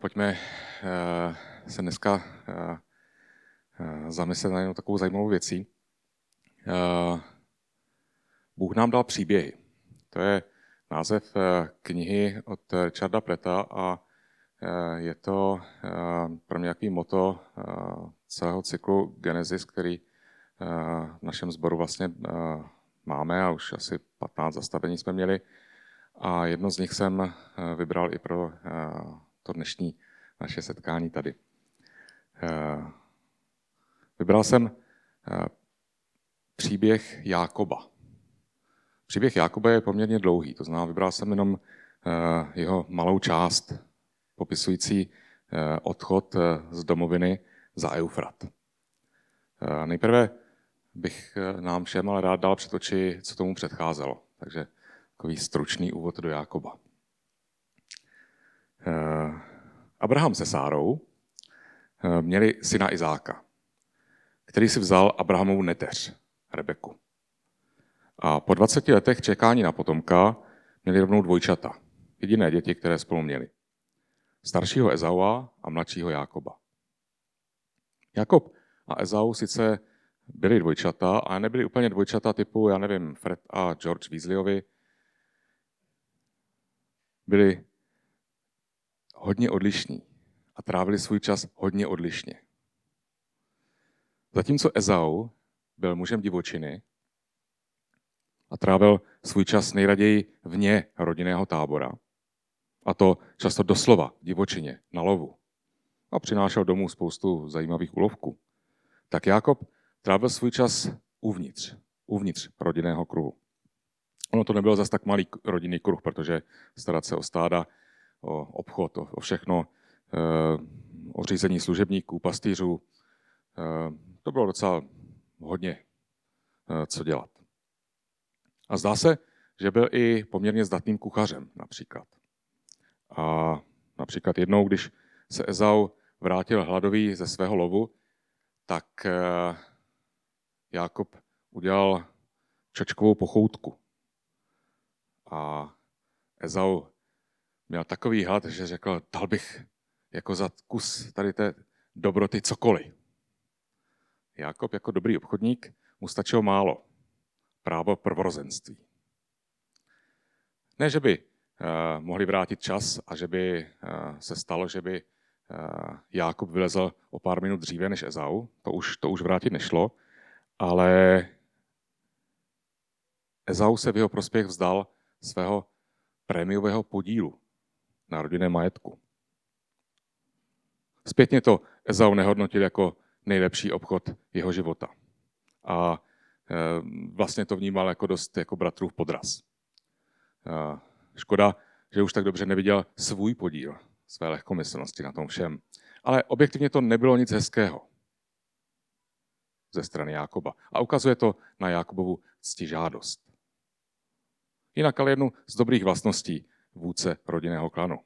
Pojďme uh, se dneska uh, uh, zamyslet na jednu takovou zajímavou věcí. Bůh nám dal příběhy. To je název knihy od Charda Preta a je to pro mě jaký moto celého cyklu Genesis, který v našem sboru vlastně máme a už asi 15 zastavení jsme měli. A jedno z nich jsem vybral i pro to dnešní naše setkání tady. Eh, vybral jsem eh, příběh Jákoba. Příběh Jákoba je poměrně dlouhý, to znamená, vybral jsem jenom eh, jeho malou část, popisující odchod z domoviny za Eufrat. Nejprve bych nám všem ale rád dal před oči, co tomu předcházelo. Takže takový stručný úvod do Jákoba. Abraham se Sárou eh, měli syna Izáka, který si vzal Abrahamovu neteř, Rebeku. A po 20 letech čekání na potomka měli rovnou dvojčata, jediné děti, které spolu měli. Staršího Ezaua a mladšího Jákoba. Jakob a Ezau sice byli dvojčata, ale nebyli úplně dvojčata typu, já nevím, Fred a George Weasleyovi. Byli hodně odlišní a trávili svůj čas hodně odlišně. Zatímco Ezau byl mužem divočiny a trávil svůj čas nejraději vně rodinného tábora, a to často doslova divočině, na lovu, a přinášel domů spoustu zajímavých úlovků, tak Jakob trávil svůj čas uvnitř, uvnitř rodinného kruhu. Ono to nebyl zas tak malý rodinný kruh, protože starat se o stáda o obchod, o, o všechno, eh, o řízení služebníků, pastýřů. Eh, to bylo docela hodně eh, co dělat. A zdá se, že byl i poměrně zdatným kuchařem například. A například jednou, když se Ezau vrátil hladový ze svého lovu, tak Jákob udělal čočkovou pochoutku. A Ezau měl takový hlad, že řekl, dal bych jako za kus tady té dobroty cokoliv. Jakob jako dobrý obchodník mu stačilo málo. Právo prvorozenství. Ne, že by uh, mohli vrátit čas a že by uh, se stalo, že by uh, Jákob vylezl o pár minut dříve než Ezau. To už, to už vrátit nešlo. Ale Ezau se v jeho prospěch vzdal svého prémiového podílu na rodinném majetku. Zpětně to Ezau nehodnotil jako nejlepší obchod jeho života. A e, vlastně to vnímal jako dost jako bratrův podraz. E, škoda, že už tak dobře neviděl svůj podíl, své lehkomyslnosti na tom všem. Ale objektivně to nebylo nic hezkého ze strany Jákoba. A ukazuje to na Jákobovu ctižádost. Jinak ale jednu z dobrých vlastností vůdce rodinného klanu.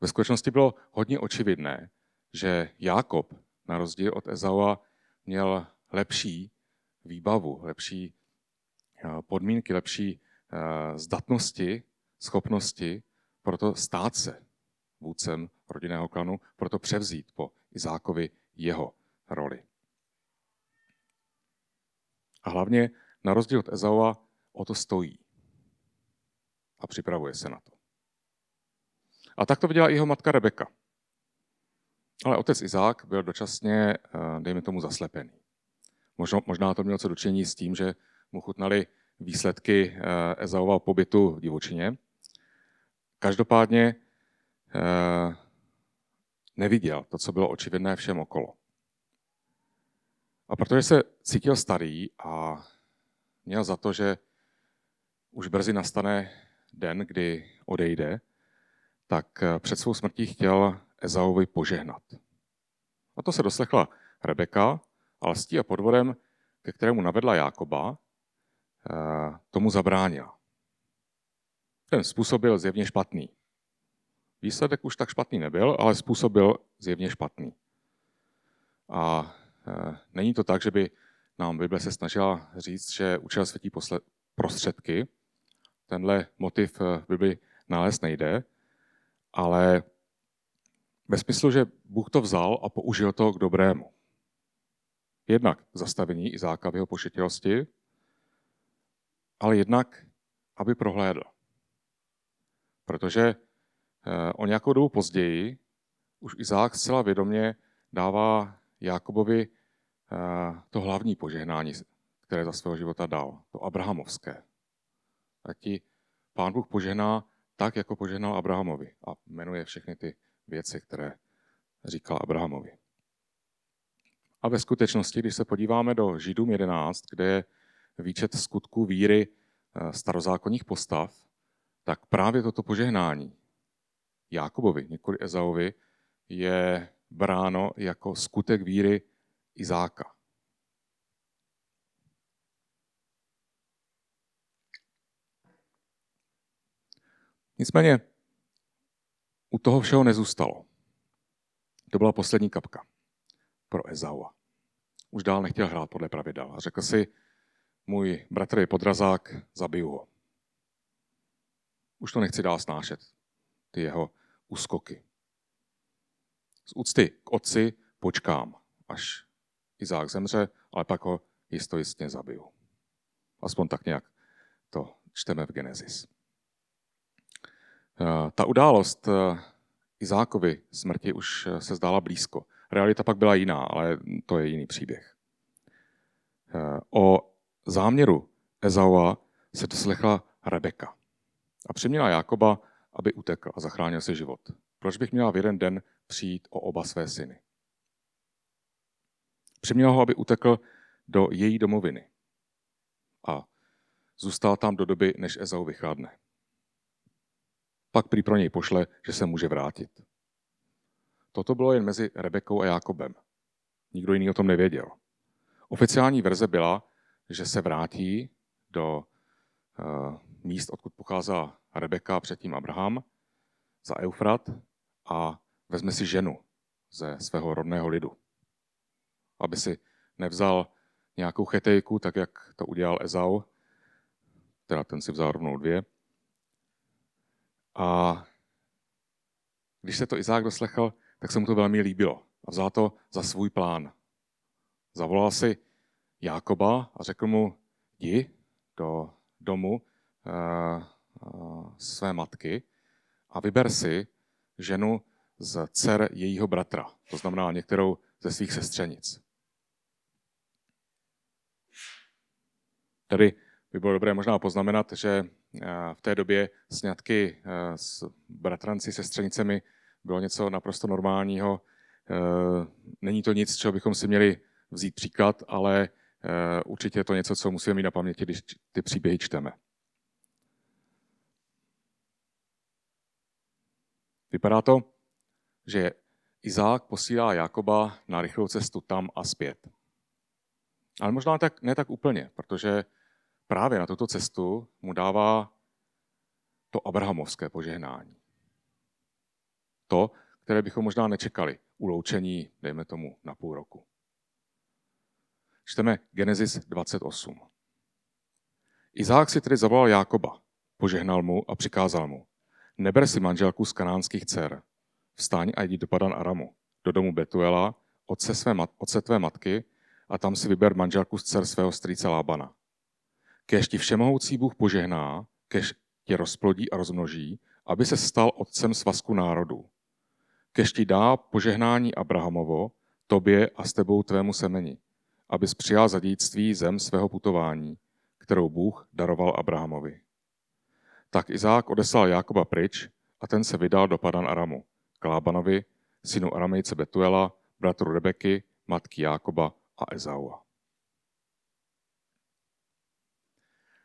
Ve skutečnosti bylo hodně očividné, že Jákob, na rozdíl od Ezaua, měl lepší výbavu, lepší eh, podmínky, lepší eh, zdatnosti, schopnosti, proto stát se vůdcem rodinného klanu, proto převzít po Izákovi jeho roli. A hlavně, na rozdíl od Ezaua, o to stojí a připravuje se na to. A tak to viděla i jeho matka Rebeka. Ale otec Izák byl dočasně, eh, dejme tomu, zaslepený. Možná, to mělo co dočení s tím, že mu chutnali výsledky eh, Ezaova pobytu v divočině. Každopádně eh, neviděl to, co bylo očividné všem okolo. A protože se cítil starý a měl za to, že už brzy nastane den, kdy odejde, tak eh, před svou smrtí chtěl Ezauvi požehnat. A to se doslechla Rebeka a lstí a podvodem, ke kterému navedla Jákoba, eh, tomu zabránila. Ten způsob byl zjevně špatný. Výsledek už tak špatný nebyl, ale způsob byl zjevně špatný. A eh, není to tak, že by nám Bible se snažila říct, že účel světí prostředky, tenhle motiv v Bibli nalézt nejde, ale Ve smyslu, že Bůh to vzal a použil to k dobrému. Jednak zastavení Izáka v jeho pošetilosti, ale jednak, aby prohlédl. Protože eh, o nějakou dobu později už Izák zcela vědomě dává Jákobovi eh, to hlavní požehnání, které za svého života dal, to abrahamovské. A ti pán Bůh požehná tak, jako požehnal Abrahamovi a jmenuje všechny ty věci, které říkal Abrahamovi. A ve skutečnosti, když se podíváme do Židům 11, kde je výčet skutků víry eh, starozákonních postav, tak právě toto požehnání Jákobovi, nikoli Ezaovi, je bráno jako skutek víry Izáka. Nicméně u toho všeho nezůstalo. To byla poslední kapka pro Ezaua. Už dál nechtěl hrát podle pravidel a řekl si, můj bratr je podrazák, zabiju ho. Už to nechci dál snášet, ty jeho úskoky. Z úcty k otci počkám, až Izák zemře, ale pak ho jistě zabiju. Aspoň tak nějak to čteme v Genesis. Eh, ta událost eh, Izákovi smrti už eh, se zdála blízko. Realita pak byla jiná, ale to je jiný příběh. O záměru Ezaua se doslechla Rebeka a přiměla Jákoba, aby utekl a zachránil si život. Proč bych měla v jeden den přijít o oba své syny? Přiměla ho, aby utekl do její domoviny a zůstal tam do doby, než Ezau vychádne. Pak prý pro něj pošle, že se může vrátit. Toto bylo jen mezi Rebekou a Jákobem. Nikdo jiný o tom nevěděl. Oficiální verze byla, že se vrátí do uh, míst, odkud pocházela Rebeka, předtím Abraham, za Eufrat a vezme si ženu ze svého rodného lidu. Aby si nevzal nějakou chetejku, tak jak to udělal Ezau, teda ten si vzal rovnou dvě, a když se to Izák doslechl, tak se mu to velmi líbilo a vzal to za svůj plán. Zavolal si Jákoba a řekl mu, jdi do domu uh, uh, své matky a vyber si ženu z dcer jejího bratra, to znamená některou ze svých sestřenic. Tady by bylo dobré možná poznamenat, že v té době sňatky eh, s bratranci, sestřenicemi bylo něco naprosto normálního. Eh, není to nic, čeho bychom si měli vzít příklad, ale určitě je to něco, co musíme mít na paměti, když ty příběhy čteme. Vypadá to, že Izák posílá Jakoba na rychlou cestu tam a zpět. Ale možná tak, ne tak úplně, protože právě na tuto cestu mu dává to abrahamovské požehnání. To, které bychom možná nečekali u loučení, dejme tomu, na půl roku. Čteme Genesis 28. Izák si tedy zavolal Jákoba, požehnal mu a přikázal mu. Neber si manželku z kanánských dcer. Vstaň a jdi do Padan Aramu, do domu Betuela, otce, své mat, otce tvé matky, a tam si vyber manželku z dcer svého strýce Lábana. Kež ti všemohoucí Bůh požehná, kež tě rozplodí a rozmnoží, aby se stal otcem svazku národů. Kež ti dá požehnání Abrahamovo, tobě a s tebou tvému semeni, abys přijal za dědictví zem svého putování, kterou Bůh daroval Abrahamovi. Tak Izák odeslal Jákoba pryč a ten se vydal do Padan Aramu, k Lábanovi, synu Aramejce Betuela, bratru Rebeky, matky Jákoba a Ezaua.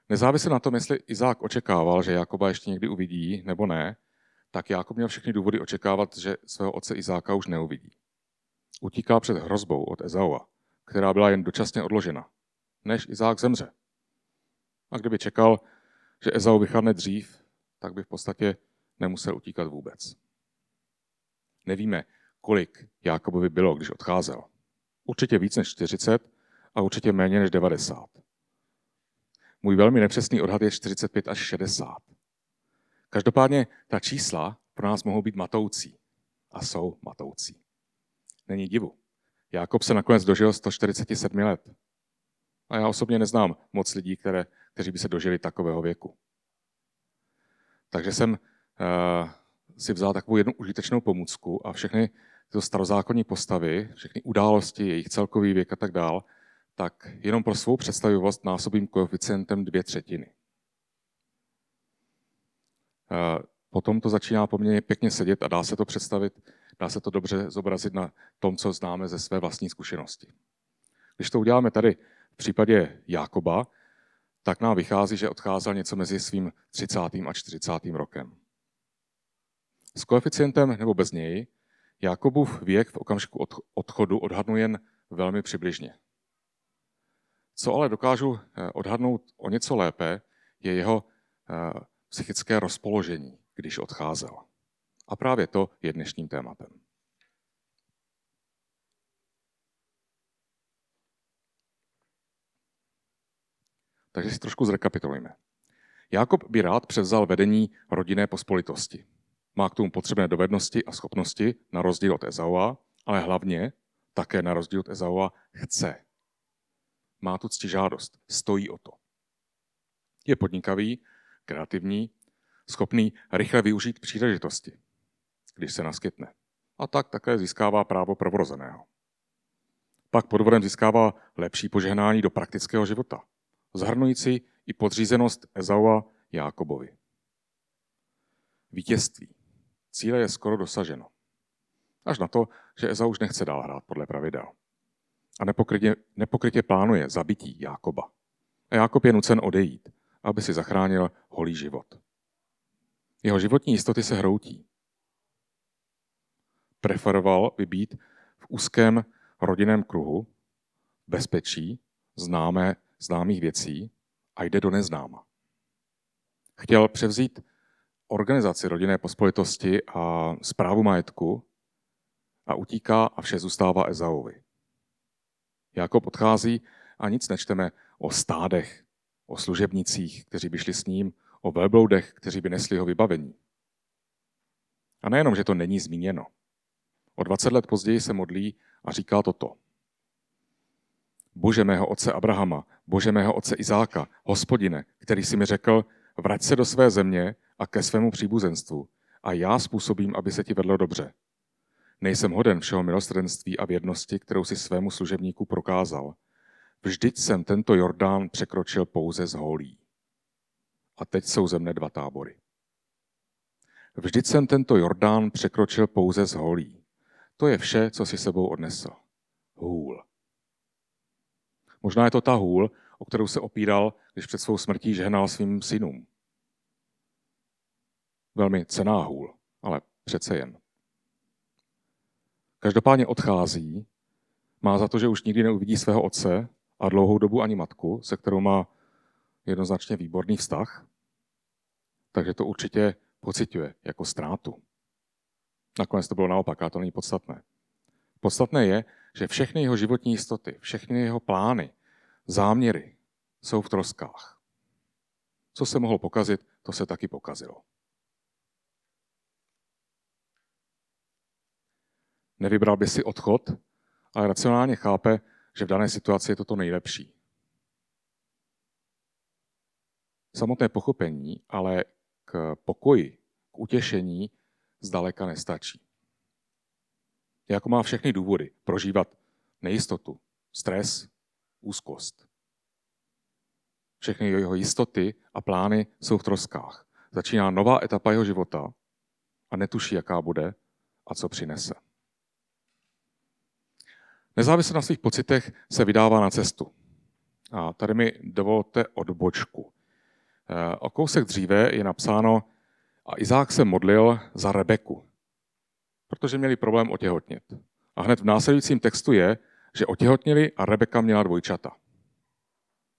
Nezávisle na tom, jestli Izák očekával, že Jakoba ještě někdy uvidí nebo ne, tak Jákob měl všechny důvody očekávat, že svého otce Izáka už neuvidí. Utíká před hrozbou od Ezaua, která byla jen dočasně odložena, než Izák zemře. A kdyby čekal, že Ezau vychadne dřív, tak by v podstatě nemusel utíkat vůbec. Nevíme, kolik Jákobovi bylo, když odcházel. Určitě víc než 40 a určitě méně než 90. Můj velmi nepřesný odhad je 45 až 60. Každopádně ta čísla pro nás mohou být matoucí. a jsou matoucí. Není divu. Jákob se nakonec dožil 147 let. A já osobně neznám moc lidí, které, kteří by se dožili takového věku. Takže jsem uh, si vzal takovou jednu užitečnou pomůcku a všechny tyto starozákonní postavy, všechny události, jejich celkový věk a tak dál, tak jenom pro svou představivost násobím koeficientem dvě třetiny. Uh, potom to začíná poměrně pěkně sedět a dá se to představit, dá se to dobře zobrazit na tom, co známe ze své vlastní zkušenosti. Když to uděláme tady v případě Jákoba, tak nám vychází, že odcházel něco mezi svým 30. a 40. rokem. S koeficientem nebo bez něj Jakobův věk v okamžiku odchodu odhadnu jen velmi přibližně. Co ale dokážu eh, odhadnout o něco lépe, je jeho eh, psychické rozpoložení, když odcházel. A právě to je dnešním tématem. Takže si trošku zrekapitulujeme. Jakob by rád převzal vedení rodinné pospolitosti. Má k tomu potřebné dovednosti a schopnosti, na rozdíl od Ezaua, ale hlavně, také na rozdíl od Ezaua, chce. Má tu žádost, stojí o to. Je podnikavý, kreativní, schopný rychle využít příležitosti, když se naskytne. A tak také získává právo prvorozeného. Pak podvodem získává lepší požehnání do praktického života, zahrnující i podřízenost Ezaua Jákobovi. Vítězství. Cíle je skoro dosaženo. Až na to, že Ezau už nechce dál hrát podle pravidel. A nepokrytě, nepokrytě plánuje zabití Jákoba. A Jákob je nucen odejít, aby si zachránil holý život. Jeho životní jistoty se hroutí. Preferoval by být v úzkém rodinném kruhu, bezpečí, známé, známých věcí a jde do neznáma. Chtěl převzít organizaci rodinné pospolitosti a zprávu majetku a utíká a vše zůstává Ezauovi. Jakob odchází a nic nečteme o stádech, o služebnicích, kteří by šli s ním, o velbloudech, kteří by nesli jeho vybavení. A nejenom, že to není zmíněno. O 20 let později se modlí a říká toto. Bože mého otce Abrahama, Bože mého otce Izáka, hospodine, který si mi řekl, vrať se do své země a ke svému příbuzenstvu a já způsobím, aby se ti vedlo dobře. Nejsem hoden všeho milostrenství a vědnosti, kterou si svému služebníku prokázal. Vždyť jsem tento Jordán překročil pouze z holí. A teď jsou ze mne dva tábory. Vždyť jsem tento Jordán překročil pouze z holí. To je vše, co si sebou odnesl. Hůl. Možná je to ta hůl, o kterou se opíral, když před svou smrtí žehnal svým synům. Velmi cená hůl, ale přece jen. Každopádně odchází, má za to, že už nikdy neuvidí svého otce a dlouhou dobu ani matku, se kterou má jednoznačně výborný vztah, takže to určitě pociťuje jako ztrátu. Nakonec to bylo naopak, a to není podstatné. Podstatné je, že všechny jeho životní jistoty, všechny jeho plány, záměry jsou v troskách. Co se mohlo pokazit, to se taky pokazilo. Nevybral by si odchod, ale racionálně chápe, že v dané situaci je to to nejlepší. Samotné pochopení ale k pokoji, k utěšení zdaleka nestačí. Jako má všechny důvody prožívat nejistotu, stres, úzkost. Všechny jeho jistoty a plány jsou v troskách. Začíná nová etapa jeho života a netuší, jaká bude a co přinese. Nezávisle na svých pocitech se vydává na cestu. A tady mi dovolte odbočku. Eh, o kousek dříve je napsáno, a Izák se modlil za Rebeku, protože měli problém otěhotnět. A hned v následujícím textu je, že otěhotněli a Rebeka měla dvojčata.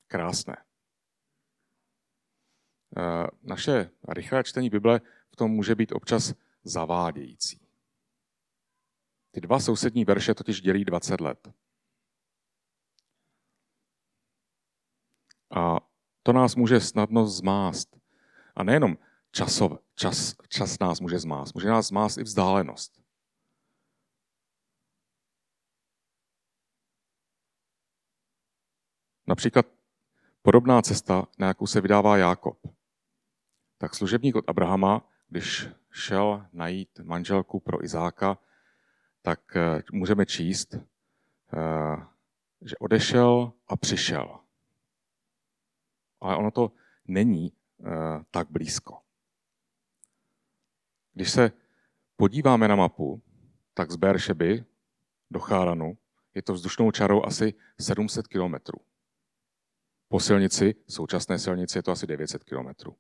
Krásné. Eh, naše rychlé čtení Bible v tom může být občas zavádějící. Ty dva sousední verše totiž dělí 20 let. A to nás může snadno zmást. A nejenom časov, čas, čas nás může zmást, může nás zmást i vzdálenost. Například podobná cesta, na jakou se vydává Jákob. Tak služebník od Abrahama, když šel najít manželku pro Izáka, tak eh, můžeme číst, eh, že odešel a přišel. Ale ono to není eh, tak blízko. Když se podíváme na mapu, tak z Beršeby do Cháranu je to vzdušnou čarou asi 700 kilometrů. Po silnici, současné silnici, je to asi 900 kilometrů.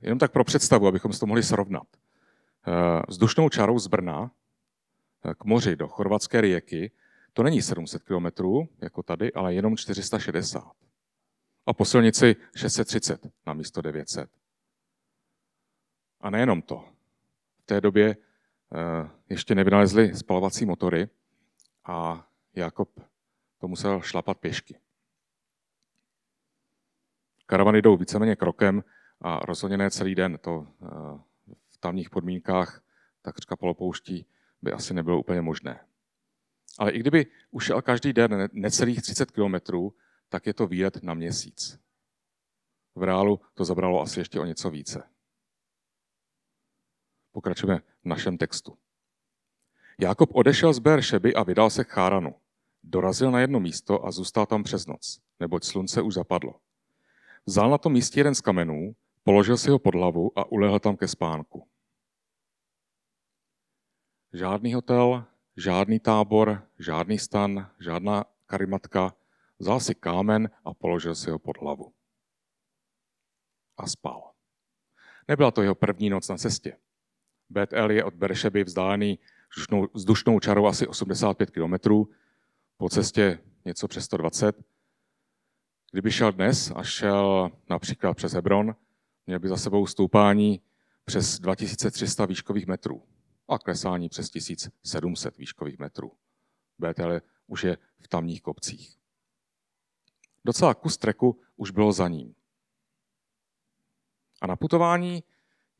Jenom tak pro představu, abychom si to mohli srovnat. Vzdušnou čarou z Brna k moři do chorvatské rieky to není 700 kilometrů, jako tady, ale jenom 460. A po silnici 630 na místo 900. A nejenom to. V té době eh, ještě nevynalezli spalovací motory a Jakob to musel šlapat pěšky. Karavany jdou víceméně krokem a rozhodně ne celý den. To eh, v tamních podmínkách takřka polopouští by asi nebylo úplně možné. Ale i kdyby ušel každý den necelých 30 kilometrů, tak je to výlet na měsíc. V reálu to zabralo asi ještě o něco více. Pokračujeme v našem textu. Jákob odešel z Beršeby a vydal se k Cháranu. Dorazil na jedno místo a zůstal tam přes noc, neboť slunce už zapadlo. Vzal na tom místě jeden z kamenů, položil si ho pod hlavu a ulehl tam ke spánku. Žádný hotel, žádný tábor, žádný stan, žádná karimatka. Vzal si kámen a položil si ho pod hlavu. A spal. Nebyla to jeho první noc na cestě. Bet El je od Beršeby vzdálený vzdušnou čarou asi 85 kilometrů, po cestě něco přes 120. Kdyby šel dnes a šel například přes Hebron, měl by za sebou stoupání přes 2300 výškových metrů a klesání přes 1700 výškových metrů. BTL už je v tamních kopcích. Docela kus treku už bylo za ním. A na putování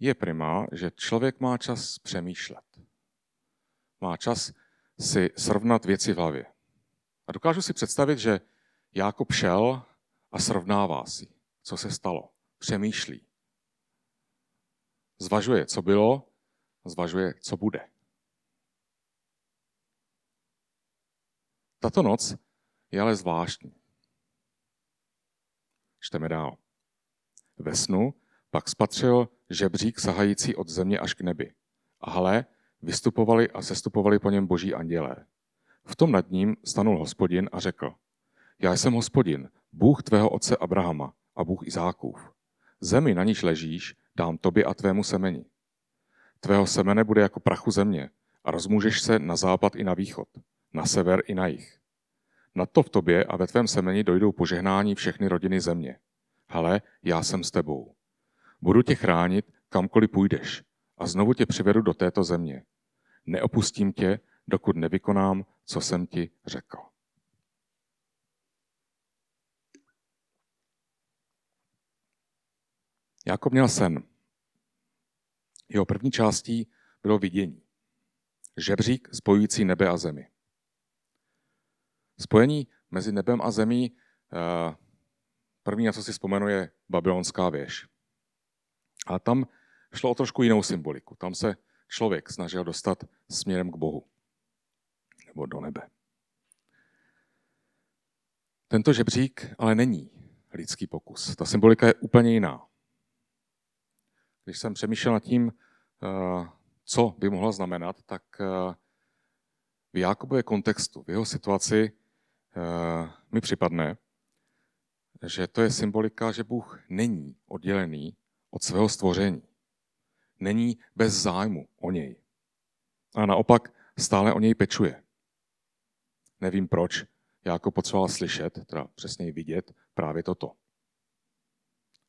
je prima, že člověk má čas přemýšlet. Má čas si srovnat věci v hlavě. A dokážu si představit, že Jákob šel a srovnává si, co se stalo. Přemýšlí. Zvažuje, co bylo, zvažuje, co bude. Tato noc je ale zvláštní. Čteme dál. Ve snu pak spatřil žebřík sahající od země až k nebi. A hle, vystupovali a sestupovali po něm boží andělé. V tom nad ním stanul hospodin a řekl, já jsem hospodin, Bůh tvého otce Abrahama a Bůh Izákův. Zemi, na níž ležíš, dám tobě a tvému semeni. Tvého semene bude jako prachu země a rozmůžeš se na západ i na východ, na sever i na jih. Na to v tobě a ve tvém semeni dojdou požehnání všechny rodiny země. Hele, já jsem s tebou. Budu tě chránit, kamkoliv půjdeš a znovu tě přivedu do této země. Neopustím tě, dokud nevykonám, co jsem ti řekl. Jakob měl sen. Jeho první částí bylo vidění. Žebřík spojující nebe a zemi. Spojení mezi nebem a zemí, eh, první, na co si vzpomenu, je babylonská věž. A tam šlo o trošku jinou symboliku. Tam se člověk snažil dostat směrem k Bohu nebo do nebe. Tento žebřík ale není lidský pokus. Ta symbolika je úplně jiná. Když jsem přemýšlel nad tím, eh, co by mohla znamenat, tak eh, v Jákobově kontextu, v jeho situaci eh, mi připadne, že to je symbolika, že Bůh není oddělený od svého stvoření. Není bez zájmu o něj. A naopak stále o něj pečuje. Nevím proč, jako potřeboval slyšet, teda přesněji vidět, právě toto.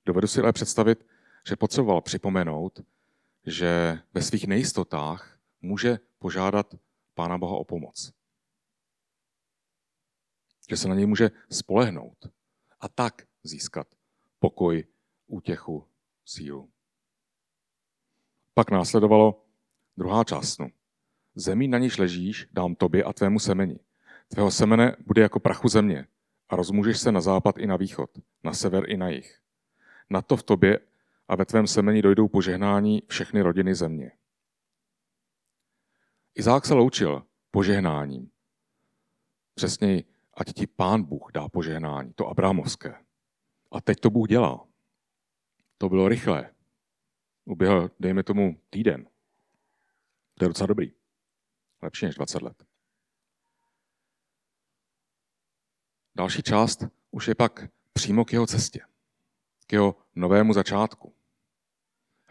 Dovedu si ale představit, že potřeboval připomenout, že ve svých nejistotách může požádat Pána Boha o pomoc. Že se na něj může spolehnout a tak získat pokoj, útěchu, sílu. Pak následovalo druhá část snu. Zemí, na níž ležíš, dám tobě a tvému semeni. Tvého semene bude jako prachu země a rozmůžeš se na západ i na východ, na sever i na jih. Na to v tobě a ve tvém semeni dojdou požehnání všechny rodiny země. Izák se loučil požehnáním. Přesněji, ať ti pán Bůh dá požehnání, to Abrahamovské. A teď to Bůh dělá. To bylo rychlé. Uběhl, dejme tomu, týden. To je docela dobrý. Lepší než 20 let. Další část už je pak přímo k jeho cestě, k jeho novému začátku.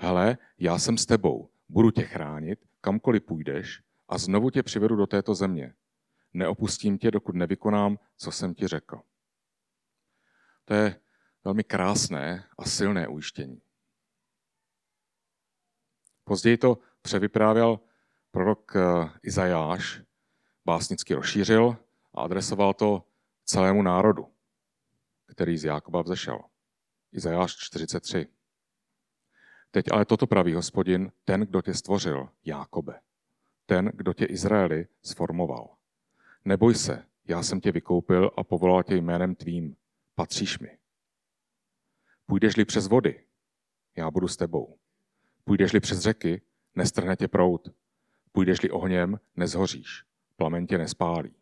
Hele, já jsem s tebou, budu tě chránit, kamkoliv půjdeš a znovu tě přivedu do této země. Neopustím tě, dokud nevykonám, co jsem ti řekl. To je velmi krásné a silné ujištění. Později to převyprávěl prorok eh, Izajáš, básnicky rozšířil a adresoval to celému národu, který z Jákoba vzešel. Izajáš 43. Teď ale toto praví hospodin, ten, kdo tě stvořil, Jákobe. Ten, kdo tě Izraeli sformoval. Neboj se, já jsem tě vykoupil a povolal tě jménem tvým. Patříš mi. Půjdeš-li přes vody, já budu s tebou. Půjdeš-li přes řeky, nestrhne tě prout. Půjdeš-li ohněm, nezhoříš. Plamen tě nespálí.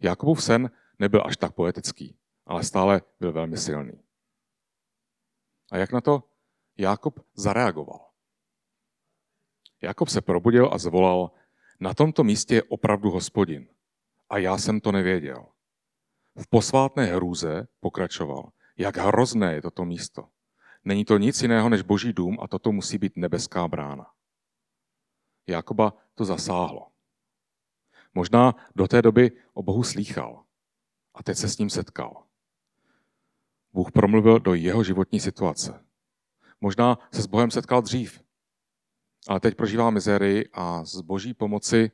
Jakubův sen nebyl až tak poetický, ale stále byl velmi silný. A jak na to Jakub zareagoval? Jakob se probudil a zvolal, na tomto místě je opravdu hospodin. A já jsem to nevěděl. V posvátné hrůze pokračoval, jak hrozné je toto místo. Není to nic jiného než boží dům a toto musí být nebeská brána. Jakoba to zasáhlo. Možná do té doby o Bohu slýchal a teď se s ním setkal. Bůh promluvil do jeho životní situace. Možná se s Bohem setkal dřív, ale teď prožívá mizerii a z boží pomoci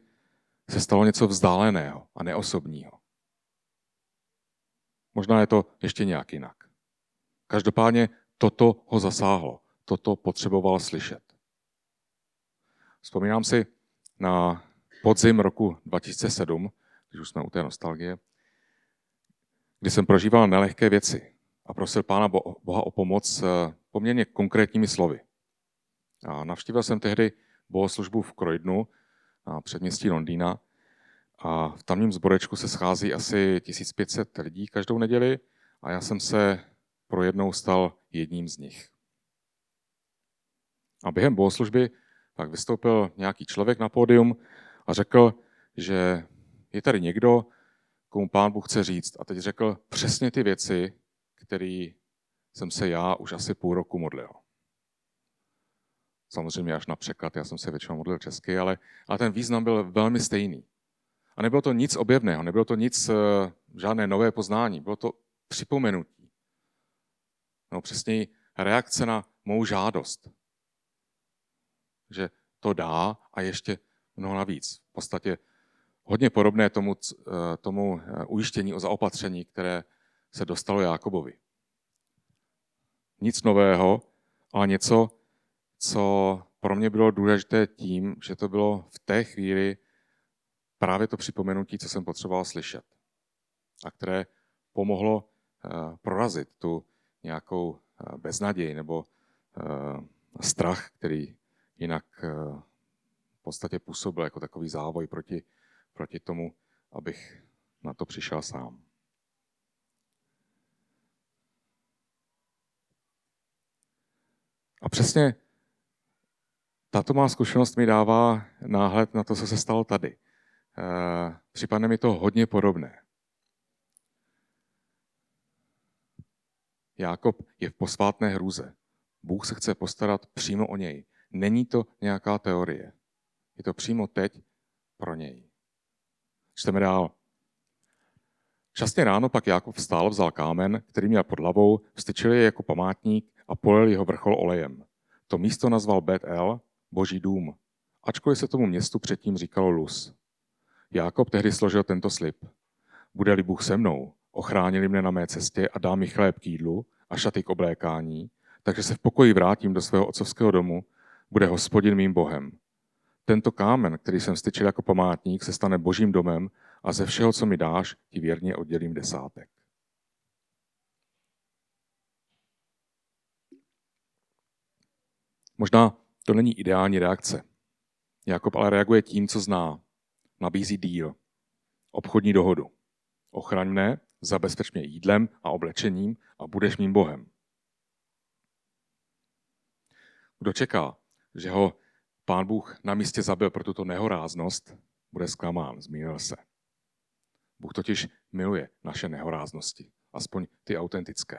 se stalo něco vzdáleného a neosobního. Možná je to ještě nějak jinak. Každopádně toto ho zasáhlo, toto potřeboval slyšet. Vzpomínám si na podzim roku 2007, když už jsme u té nostalgie, kdy jsem prožíval nelehké věci a prosil Pána Boha o pomoc eh, poměrně konkrétními slovy. A navštívil jsem tehdy bohoslužbu v Croydonu na předměstí Londýna a v tamním zborečku se schází asi 1500 lidí každou neděli a já jsem se pro jednou stal jedním z nich. A během bohoslužby pak vystoupil nějaký člověk na pódium a řekl, že je tady někdo, komu pán Bůh chce říct. A teď řekl přesně ty věci, které jsem se já už asi půl roku modlil. Samozřejmě až na překlad, já jsem se většinou modlil česky, ale, ale ten význam byl velmi stejný. A nebylo to nic objevného, nebylo to nic, eh, žádné nové poznání, bylo to připomenutí. No přesně reakce na mou žádost. Že to dá a ještě mnoho navíc. V podstatě hodně podobné tomu, eh, tomu eh, ujištění o zaopatření, které se dostalo Jákobovi. Nic nového, ale něco, co pro mě bylo důležité tím, že to bylo v té chvíli právě to připomenutí, co jsem potřeboval slyšet. A které pomohlo eh, prorazit tu nějakou beznaděj nebo strach, který jinak podstatě působil jako takový závoj proti, proti tomu, abych na to přišel sám. A přesně tato má zkušenost mi dává náhled na to, co se stalo tady. Eh, připadne mi to hodně podobné. Jákob je v posvátné hrůze. Bůh se chce postarat přímo o něj. Není to nějaká teorie. Je to přímo teď pro něj. Čteme dál. Časně ráno pak Jákob vstál, vzal kámen, který měl pod hlavou, vstyčil je jako památník a polil jeho vrchol olejem. To místo nazval Bet El, boží dům, ačkoliv se tomu městu předtím říkalo Luz. Jákob tehdy složil tento slib. Bude-li Bůh se mnou, ochránili mne na mé cestě a dá mi chléb k jídlu a šaty k oblékání, takže se v pokoji vrátím do svého otcovského domu, bude hospodin mým Bohem. Tento kámen, který jsem styčil jako památník, se stane božím domem a ze všeho, co mi dáš, ti věrně oddělím desátek. Možná to není ideální reakce. Jakob ale reaguje tím, co zná. Nabízí díl, obchodní dohodu. Ochraň mne, zabezpeč mě jídlem a oblečením a budeš mým Bohem. Kdo čeká, že ho pán Bůh na místě zabil pro tuto nehoráznost, bude zklamán, zmínil se. Bůh totiž miluje naše nehoráznosti, aspoň ty autentické.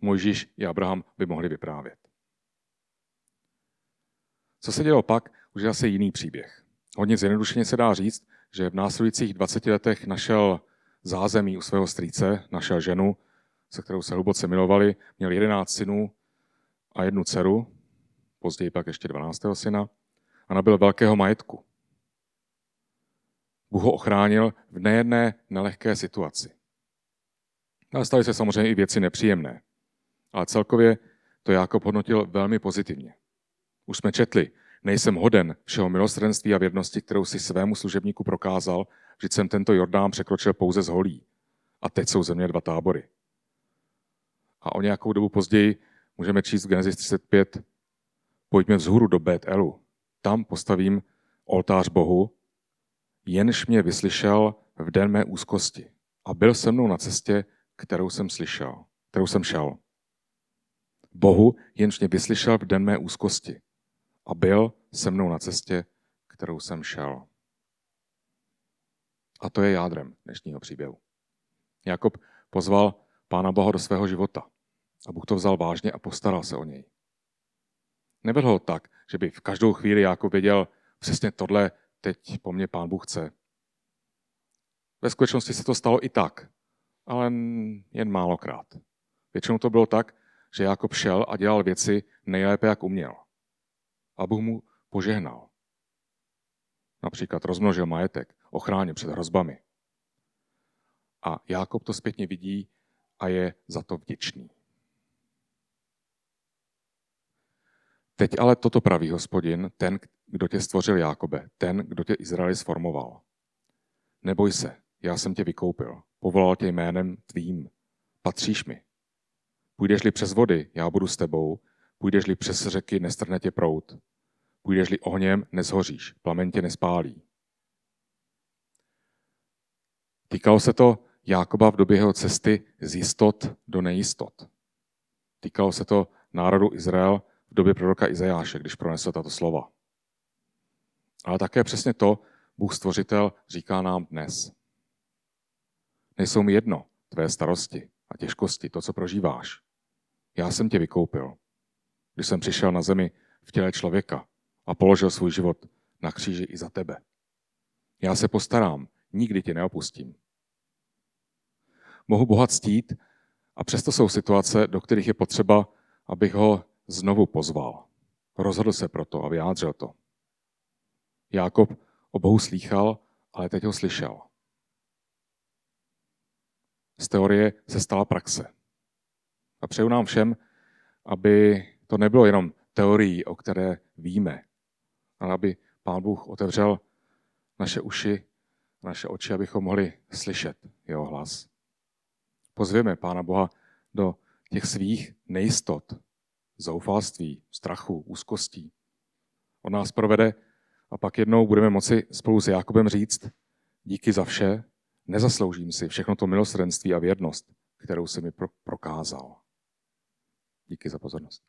Mojžíš i Abraham by mohli vyprávět. Co se dělo pak, už je zase jiný příběh. Hodně zjednodušeně se dá říct, že v následujících 20 letech našel zázemí u svého strýce, našel ženu, se kterou se hluboce milovali, měl 11 synů a jednu dceru, později pak ještě 12. syna, a nabil velkého majetku. Bůh ho ochránil v nejedné nelehké situaci. Ale staly se samozřejmě i věci nepříjemné. Ale celkově to Jákob hodnotil velmi pozitivně. Už jsme četli, nejsem hoden všeho milostrenství a věrnosti, kterou si svému služebníku prokázal, že jsem tento Jordán překročil pouze z holí. A teď jsou země dva tábory. A o nějakou dobu později můžeme číst v Genesis 35, pojďme vzhůru do Bet Elu. Tam postavím oltář Bohu, jenž mě vyslyšel v den mé úzkosti a byl se mnou na cestě, kterou jsem slyšel, kterou jsem šel. Bohu, jenž mě vyslyšel v den mé úzkosti a byl se mnou na cestě, kterou jsem šel. A to je jádrem dnešního příběhu. Jakob pozval Pána Boha do svého života a Bůh to vzal vážně a postaral se o něj. Nevedl ho tak, že by v každou chvíli Jakob věděl, přesně tohle teď po mně Pán Bůh chce. Ve skutečnosti se to stalo i tak, ale jen málokrát. Většinou to bylo tak, že Jakob šel a dělal věci nejlépe, jak uměl a Bůh mu požehnal. Například rozmnožil majetek, ochránil před hrozbami. A Jákob to zpětně vidí a je za to vděčný. Teď ale toto praví hospodin, ten, kdo tě stvořil Jákobe, ten, kdo tě Izraeli sformoval. Neboj se, já jsem tě vykoupil, povolal tě jménem tvým, patříš mi. Půjdeš-li přes vody, já budu s tebou, půjdeš-li přes řeky, nestrhne tě prout. Půjdeš-li ohněm, nezhoříš, plamen tě nespálí. Týkalo se to Jákoba v době jeho cesty z jistot do nejistot. Týkalo se to národu Izrael v době proroka Izajáše, když pronesl tato slova. Ale také přesně to Bůh stvořitel říká nám dnes. Nejsou mi jedno tvé starosti a těžkosti, to, co prožíváš. Já jsem tě vykoupil. Když jsem přišel na zemi v těle člověka, a položil svůj život na kříži i za tebe. Já se postarám, nikdy tě neopustím. Mohu Boha ctít a přesto jsou situace, do kterých je potřeba, abych ho znovu pozval. Rozhodl se proto a vyjádřil to. Jákob o Bohu slýchal, ale teď ho slyšel. Z teorie se stala praxe. A přeju nám všem, aby to nebylo jenom teorií, o které víme, ale aby Pán Bůh otevřel naše uši, naše oči, abychom mohli slyšet jeho hlas. Pozvěme Pána Boha do těch svých nejistot, zoufalství, strachu, úzkostí. On nás provede a pak jednou budeme moci spolu s Jakobem říct, díky za vše, nezasloužím si všechno to milosrdenství a věrnost, kterou si mi prokázal. Díky za pozornost.